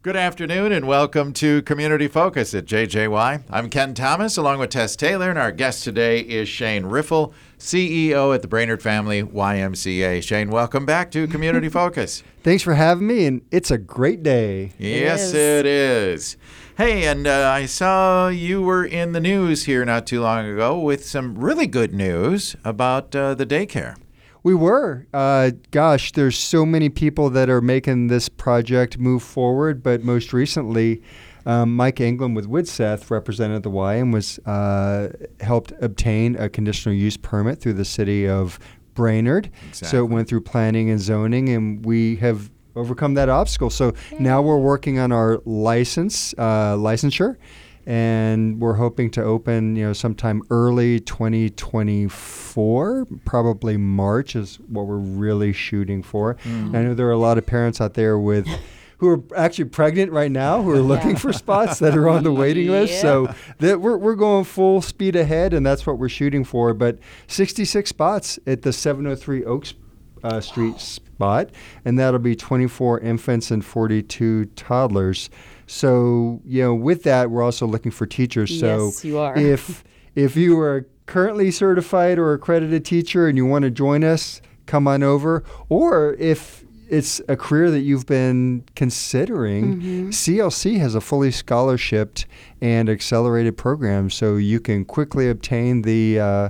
Good afternoon and welcome to Community Focus at JJY. I'm Ken Thomas along with Tess Taylor, and our guest today is Shane Riffle, CEO at the Brainerd Family YMCA. Shane, welcome back to Community Focus. Thanks for having me, and it's a great day. Yes, is. it is. Hey, and uh, I saw you were in the news here not too long ago with some really good news about uh, the daycare. We were. Uh, gosh, there's so many people that are making this project move forward, but most recently, um, Mike England with Widseth represented the Y and was uh, helped obtain a conditional use permit through the city of Brainerd. So it went through planning and zoning, and we have overcome that obstacle. So now we're working on our license uh, licensure. And we're hoping to open, you know, sometime early 2024, probably March is what we're really shooting for. Mm. I know there are a lot of parents out there with who are actually pregnant right now who are looking for spots that are on the waiting list. So that we're, we're going full speed ahead, and that's what we're shooting for. But 66 spots at the 703 Oaks uh, Street spot, and that'll be 24 infants and 42 toddlers. So you know, with that, we're also looking for teachers. So Yes, you are. if if you are currently certified or accredited teacher and you want to join us, come on over. Or if it's a career that you've been considering, CLC has a fully scholarshiped and accelerated program, so you can quickly obtain the uh,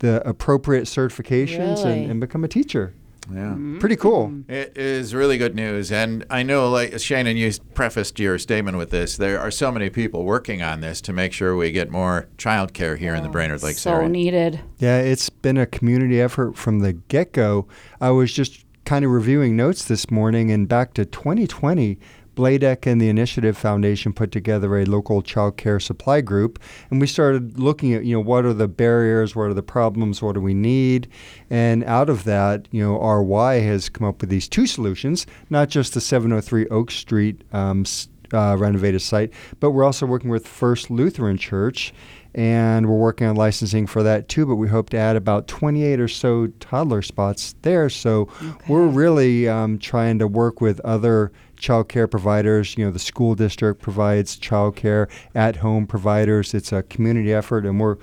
the appropriate certifications Really? and, and become a teacher. Yeah. Mm-hmm. Pretty cool. It is really good news. And I know, like Shannon, you prefaced your statement with this. There are so many people working on this to make sure we get more childcare here in the Brainerd Lakes so area. needed. Yeah, it's been a community effort from the get go. I was just kind of reviewing notes this morning, and back to 2020, BLAEDC and the Initiative Foundation put together a local child care supply group, and we started looking at, you know, what are the barriers, what are the problems, what do we need, and out of that, you know, RY has come up with these two solutions, not just the 703 Oak Street um, uh, renovated site, but we're also working with First Lutheran Church, and we're working on licensing for that too. But we hope to add about 28 or so toddler spots there. So we're really um, trying to work with other child care providers. You know, the school district provides child care, at home providers. It's a community effort, and we're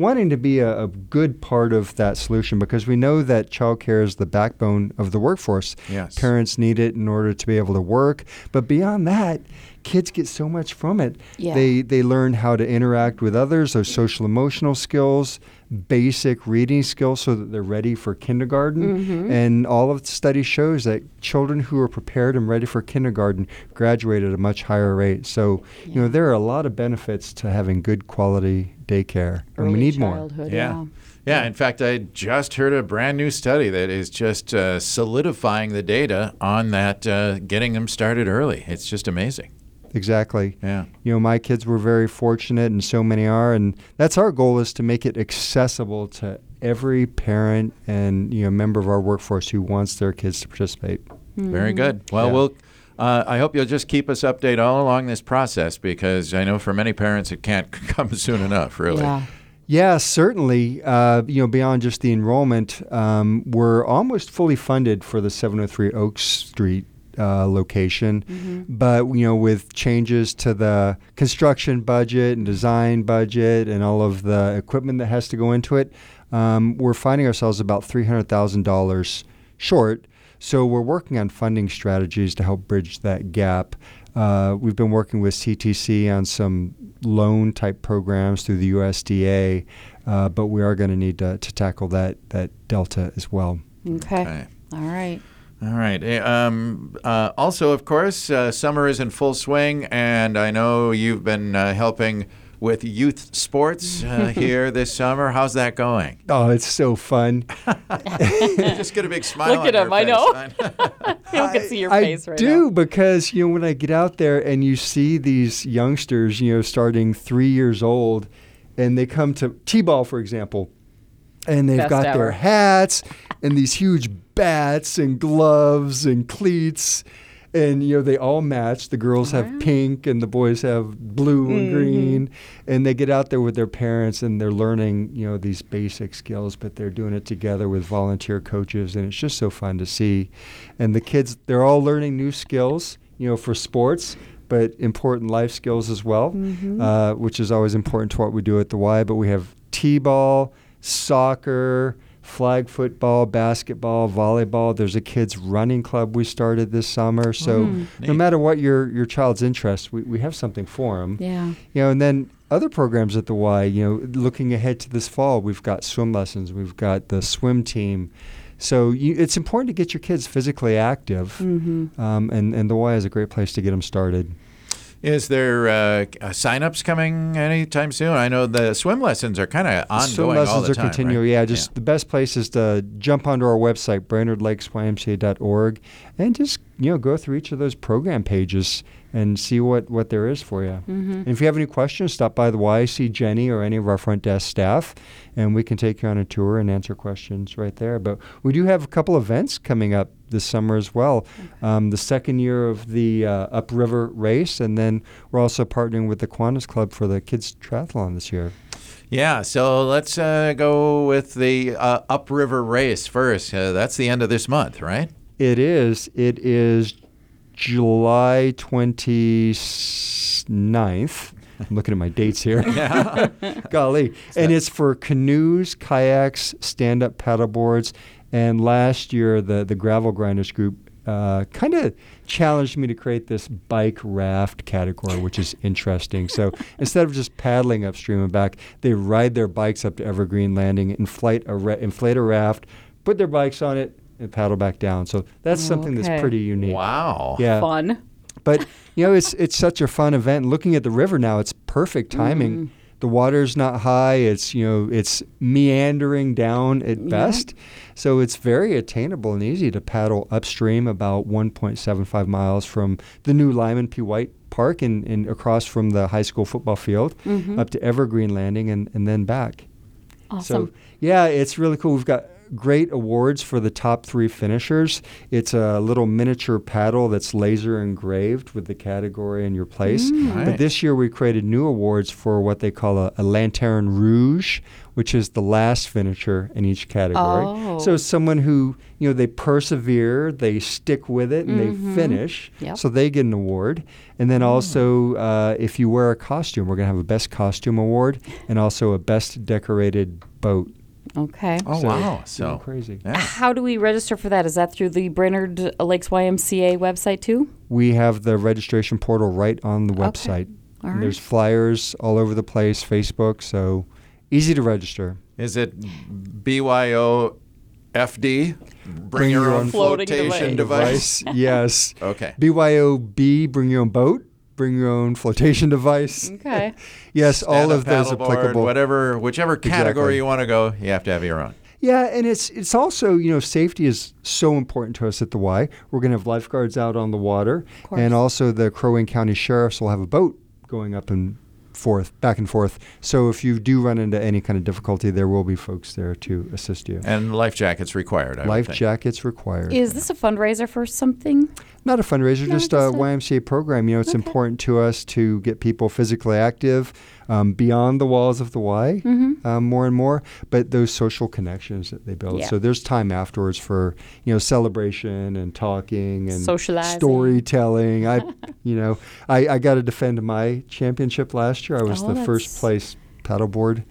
wanting to be a, a good part of that solution because we know that childcare is the backbone of the workforce. Yes. Parents need it in order to be able to work. But beyond that, kids get so much from it. Yeah. They they learn how to interact with others, those social emotional skills, basic reading skills so that they're ready for kindergarten. And all of the study shows that children who are prepared and ready for kindergarten graduate at a much higher rate. So, you know, there are a lot of benefits to having good quality daycare. and we need more. Yeah. yeah. Yeah, in fact, I just heard a brand new study that is just uh, solidifying the data on that, uh, getting them started early. It's just amazing. Exactly. Yeah. You know, my kids were very fortunate, and so many are, and that's our goal is to make it accessible to every parent and you know member of our workforce who wants their kids to participate. Very good. Well, Yeah. we'll. Uh, I hope you'll just keep us updated all along this process because I know for many parents it can't come soon enough. Really. Yeah. Yeah, certainly. Uh, you know, beyond just the enrollment, um, we're almost fully funded for the 703 Oak Street uh, location. But, you know, with changes to the construction budget and design budget and all of the equipment that has to go into it, um, we're finding ourselves about $300,000 short. So we're working on funding strategies to help bridge that gap. Uh, we've been working with CTC on some loan type programs through the USDA, uh, but we are going to need to, to tackle that that delta as well. Okay. Okay. All right. All right. Eh, Um, uh, also, of course, uh, summer is in full swing, and I know you've been uh, helping with youth sports uh, here this summer. How's that going? Oh, it's so fun. Just get a big smile. Look at your him, I know. You can see your I face right do now. because you know when I get out there and you see these youngsters, you know, starting three years old, and they come to t-ball, for example, and they've Best got ever. their hats and these huge bats and gloves and cleats. And you know they all match. The girls have pink and the boys have blue Mm-hmm. and green. And they get out there with their parents and they're learning, you know, these basic skills, but they're doing it together with volunteer coaches and it's just so fun to see. And the kids they're all learning new skills, you know, for sports, but important life skills as well, uh, which is always important to what we do at the Y. But we have t-ball, soccer, flag football, basketball, volleyball. There's a kids running club we started this summer. So no matter what your your child's interest, we, we have something for them. Yeah. You know, and then other programs at the Y, you know, looking ahead to this fall, we've got swim lessons, we've got the swim team. So you, it's important to get your kids physically active, Mm-hmm. um, and, and the Y is a great place to get them started. Is there uh, uh, sign-ups coming anytime soon? I know the swim lessons are kind of ongoing swim all lessons the are time. continuing. right? Yeah, just the best place is to jump onto our website, BrainerdLakesYMCA.org, and just you know go through each of those program pages and see what, what there is for you. Mm-hmm. And if you have any questions, stop by the Y, see Jenny or any of our front desk staff, and we can take you on a tour and answer questions right there. But we do have a couple events coming up this summer as well. Um, the second year of the uh, Upriver Race, and then we're also partnering with the Kiwanis Club for the Kids Triathlon this year. Yeah, so let's uh, go with the uh, Upriver Race first. Uh, that's the end of this month, right? It is. It is July 29th. I'm looking at my dates here. Yeah. Golly. And it's for canoes, kayaks, stand up paddleboards. And last year, the, the Gravel Grinders group uh, kind of challenged me to create this bike raft category, which is interesting. So instead of just paddling upstream and back, they ride their bikes up to Evergreen Landing, inflate a, ra- inflate a raft, put their bikes on it, and paddle back down. So that's something Okay. that's pretty unique. wow. Yeah. Fun. But you know, it's it's such a fun event. Looking at the river now, it's perfect timing. Mm. The water's not high. It's you know, it's meandering down at best, so it's very attainable and easy to paddle upstream about 1.75 miles from the new Lyman P. White Park and, and across from the high school football field Mhm. up to Evergreen Landing and, and then back. Awesome. So yeah, it's really cool. We've got great awards for the top three finishers. It's a little miniature paddle that's laser engraved with the category and your place. Right. But this year we created new awards for what they call a, a lanterne rouge, which is the last finisher in each category. Oh. So someone who you know they persevere, they stick with it, and Mhm. they finish. Yep. So they get an award. And then also, uh, if you wear a costume, we're going to have a best costume award and also a best decorated boat. Okay. Oh, So, wow. So, crazy. yeah. How do we register for that? Is that through the Brainerd uh, Lakes YMCA website too? We have the registration portal right on the Okay. website. All And right. There's flyers all over the place, Facebook, so easy to register. Is it BYO FD? Bring, your, own Floating flotation device. device. yes. Okay. BYOB, bring your own boat, bring your own flotation device. Okay. Yes, all Stand-up of those paddleboard, applicable. Whatever, whichever category Exactly. you want to go, you have to have your own. Yeah, and it's it's also you know safety is so important to us at the Y. We're going to have lifeguards out on the water, course. and also the Crow Wing County Sheriffs will have a boat going up and forth, back and forth. So if you do run into any kind of difficulty, there will be folks there to assist you. And life jackets required. I Life think. jackets required. Is this a fundraiser for something? Not a fundraiser, No, just a a- YMCA program. You know, it's Okay. important to us to get people physically active um, beyond the walls of the Y Mm-hmm. um, more and more, but those social connections that they build. Yeah. So there's time afterwards for you know celebration and talking and Socializing. storytelling. I, you know, I, I got to defend my championship last year. I was Oh, the first place paddleboard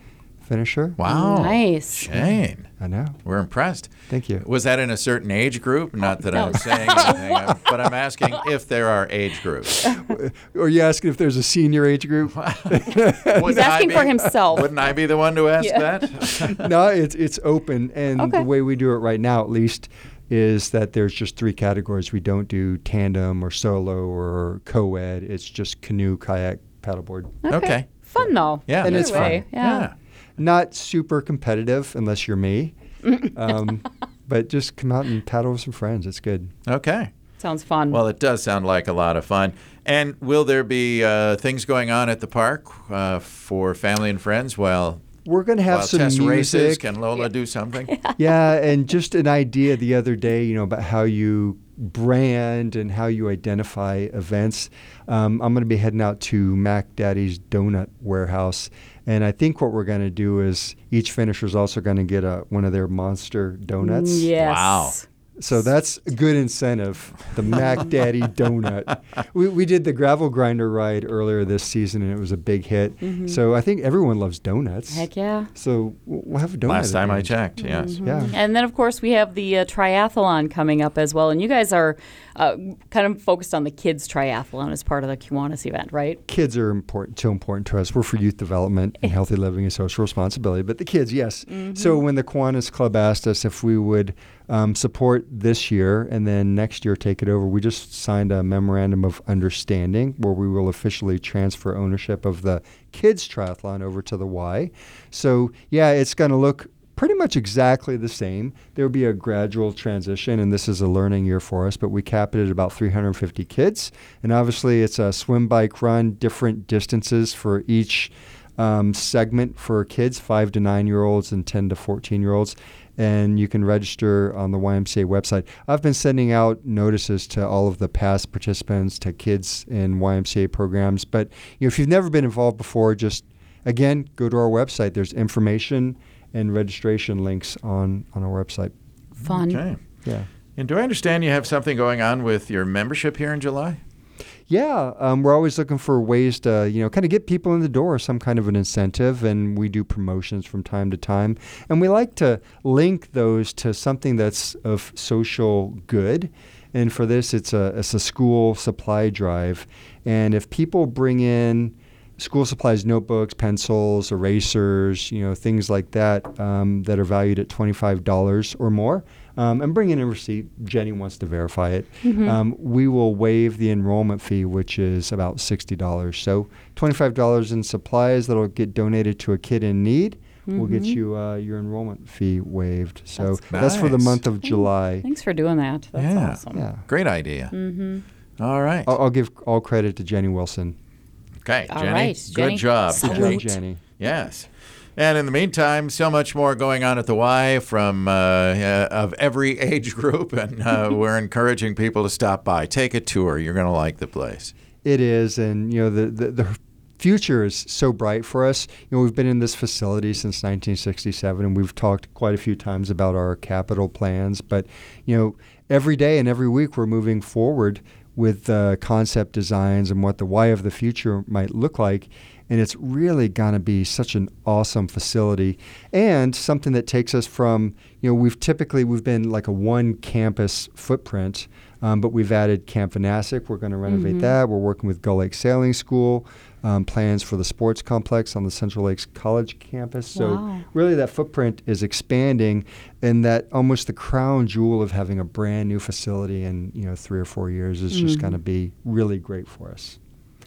finisher. Wow. Nice. Shane, I know. we're impressed. Thank you. Was that in a certain age group? Not that No. I'm saying anything, I'm- but I'm asking if there are age groups. Are you asking if there's a senior age group? Wouldn't asking be- for himself. Wouldn't I be the one to ask Yeah. that? no, it's it's open, and Okay. the way we do it right now, at least, is that there's just three categories. We don't do tandem or solo or co-ed. It's just canoe, kayak, paddleboard. Okay. Fun though. Yeah, And Either it's fun. way, Yeah. Not super competitive unless you're me, um, but just come out and paddle with some friends. It's good. Okay. Sounds fun. Well, it does sound like a lot of fun. And will there be uh, things going on at the park uh, for family and friends while, We're gonna have while some Tess music. races? Can Lola do something? yeah, and just an idea the other day, you know, about how you brand and how you identify events. Um, I'm going to be heading out to Mac Daddy's Donut Warehouse, and I think what we're going to do is each finisher is also going to get a one of their monster donuts. Yes. Wow. So that's a good incentive. The Mac Daddy donut. We, we did the gravel grinder ride earlier this season, and it was a big hit. So I think everyone loves donuts. Heck yeah. So we'll have a donut. Last time I checked, yes. Yeah. And then, of course, we have the uh, triathlon coming up as well. And you guys are uh, kind of focused on the kids' triathlon as part of the Kiwanis event, right? Kids are important, so important to us. We're for youth development and healthy living and social responsibility. But the kids, yes. So when the Kiwanis Club asked us if we would um, support this year and then next year take it over, we just signed a memorandum of understanding where we will officially transfer ownership of the kids triathlon over to the Y. So yeah, it's going to look pretty much exactly the same. There will be a gradual transition, and this is a learning year for us, but we cap it at about 350 kids. And obviously, it's a swim, bike, run, different distances for each um, segment for kids, five to nine year olds and 10 to 14 year olds. And you can register on the YMCA website. I've been sending out notices to all of the past participants, to kids in YMCA programs. But you know, if you've never been involved before, just again go to our website. There's information and registration links on on our website. Fun. Okay. Yeah. And do I understand you have something going on with your membership here in July? Yeah, um, we're always looking for ways to, you know, kind of get people in the door, some kind of an incentive, and we do promotions from time to time. And we like to link those to something that's of social good. And for this, it's a, it's a school supply drive. And if people bring in school supplies, notebooks, pencils, erasers, you know, things like that um, that are valued at $25 or more, um, and bring in a receipt. Jenny wants to verify it. Um, we will waive the enrollment fee, which is about $60. So $25 in supplies that'll get donated to a kid in need will get you uh, your enrollment fee waived. So That's that's, for the month of July. Thanks for doing that. That's Yeah. awesome. Yeah. Great idea. Mm-hmm. All right. I'll, I'll give all credit to Jenny Wilson. Okay, All Jenny. right, Good job. Salute. Good job, Jenny. Yes. And in the meantime, so much more going on at the Y from uh, uh, of every age group, and uh, we're encouraging people to stop by, take a tour. You're going to like the place. It is, and you know the, the the future is so bright for us. You know we've been in this facility since 1967, and we've talked quite a few times about our capital plans. But you know every day and every week we're moving forward with uh, concept designs and what the Y of the future might look like. And it's really going to be such an awesome facility and something that takes us from, you know, we've typically, we've been like a one campus footprint, um, but we've added Camp Vanasek. We're going to renovate that. We're working with Gull Lake Sailing School, um, plans for the sports complex on the Central Lakes College campus. So Wow. really that footprint is expanding and that almost the crown jewel of having a brand new facility in, you know, three or four years is just going to be really great for us.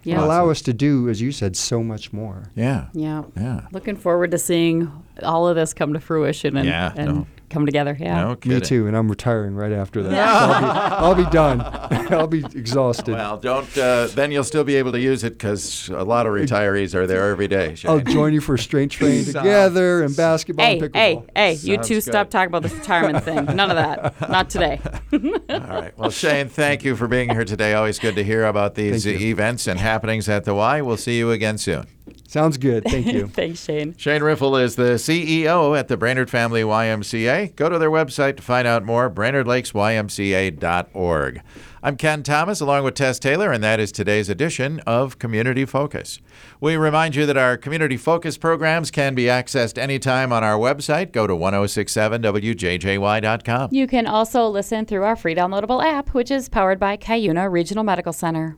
Yeah. And allow us to do, as you said, so much more. Yeah. Yeah. Yeah. Looking forward to seeing all of this come to fruition and, Yeah, and no. Come together. Yeah. No kidding. Me too, and I'm retiring right after that. So I'll, be, I'll be done. I'll be exhausted. Well, don't. Uh, then you'll still be able to use it because a lot of retirees are there every day. I'll join you for strength training Sounds- together and basketball Hey, and hey, pickleball. hey, you Sounds two good. stop talking about this retirement thing. None of that. Not today. All right. Well, Shane, thank you for being here today. Always good to hear about these events and happenings at the Y. We'll see you again soon. Sounds good. Thank you. Thanks, Shane. Shane Riffle is the CEO at the Brainerd Family YMCA. Go to their website to find out more, brainerdlakesymca.org. I'm Ken Thomas along with Tess Taylor, and that is today's edition of Community Focus. We remind you that our Community Focus programs can be accessed anytime on our website. Go to 1067wjjy.com. You can also listen through our free downloadable app, which is powered by Cuyuna Regional Medical Center.